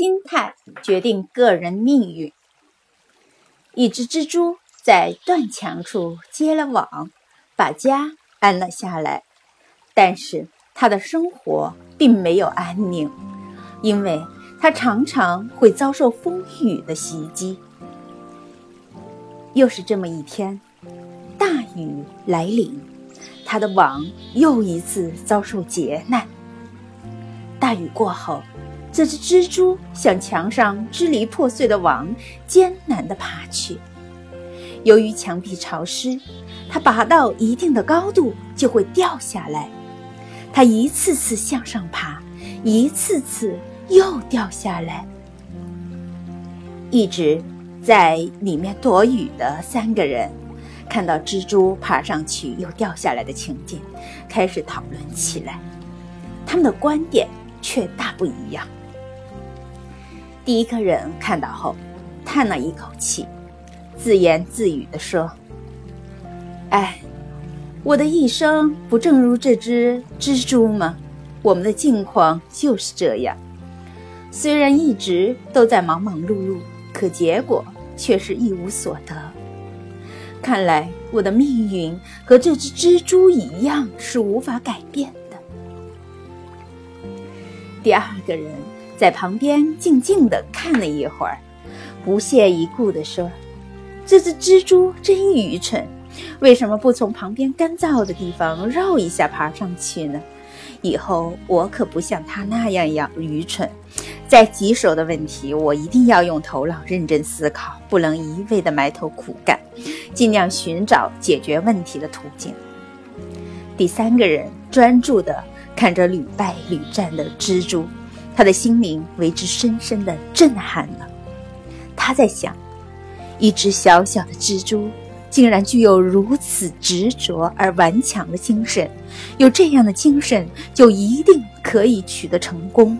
心态决定个人命运。一只蜘蛛在断墙处结了网，把家安了下来。但是它的生活并没有安宁，因为它常常会遭受风雨的袭击。又是这么一天，大雨来临，它的网又一次遭受劫难。大雨过后。这只蜘蛛向墙上支离破碎的网艰难地爬去。由于墙壁潮湿，它爬到一定的高度就会掉下来。它一次次向上爬，一次次又掉下来。一直在里面躲雨的三个人，看到蜘蛛爬上去又掉下来的情景，开始讨论起来。他们的观点却大不一样。第一个人看到后，叹了一口气，自言自语地说：“哎，我的一生不正如这只蜘蛛吗？我们的境况就是这样。虽然一直都在忙忙碌碌，可结果却是一无所得。看来我的命运和这只蜘蛛一样，是无法改变的。”第二个人。在旁边静静地看了一会儿，不屑一顾地说：“这只蜘蛛真愚蠢，为什么不从旁边干燥的地方绕一下爬上去呢？以后我可不像它那样样愚蠢，在棘手的问题，我一定要用头脑认真思考，不能一味地埋头苦干，尽量寻找解决问题的途径。”第三个人专注地看着屡败屡战的蜘蛛。他的心灵为之深深的震撼了。他在想，一只小小的蜘蛛，竟然具有如此执着而顽强的精神。有这样的精神，就一定可以取得成功。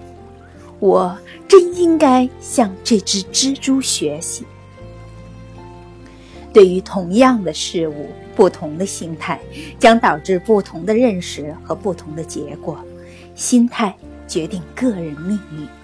我真应该向这只蜘蛛学习。对于同样的事物，不同的心态将导致不同的认识和不同的结果。心态。决定个人命运。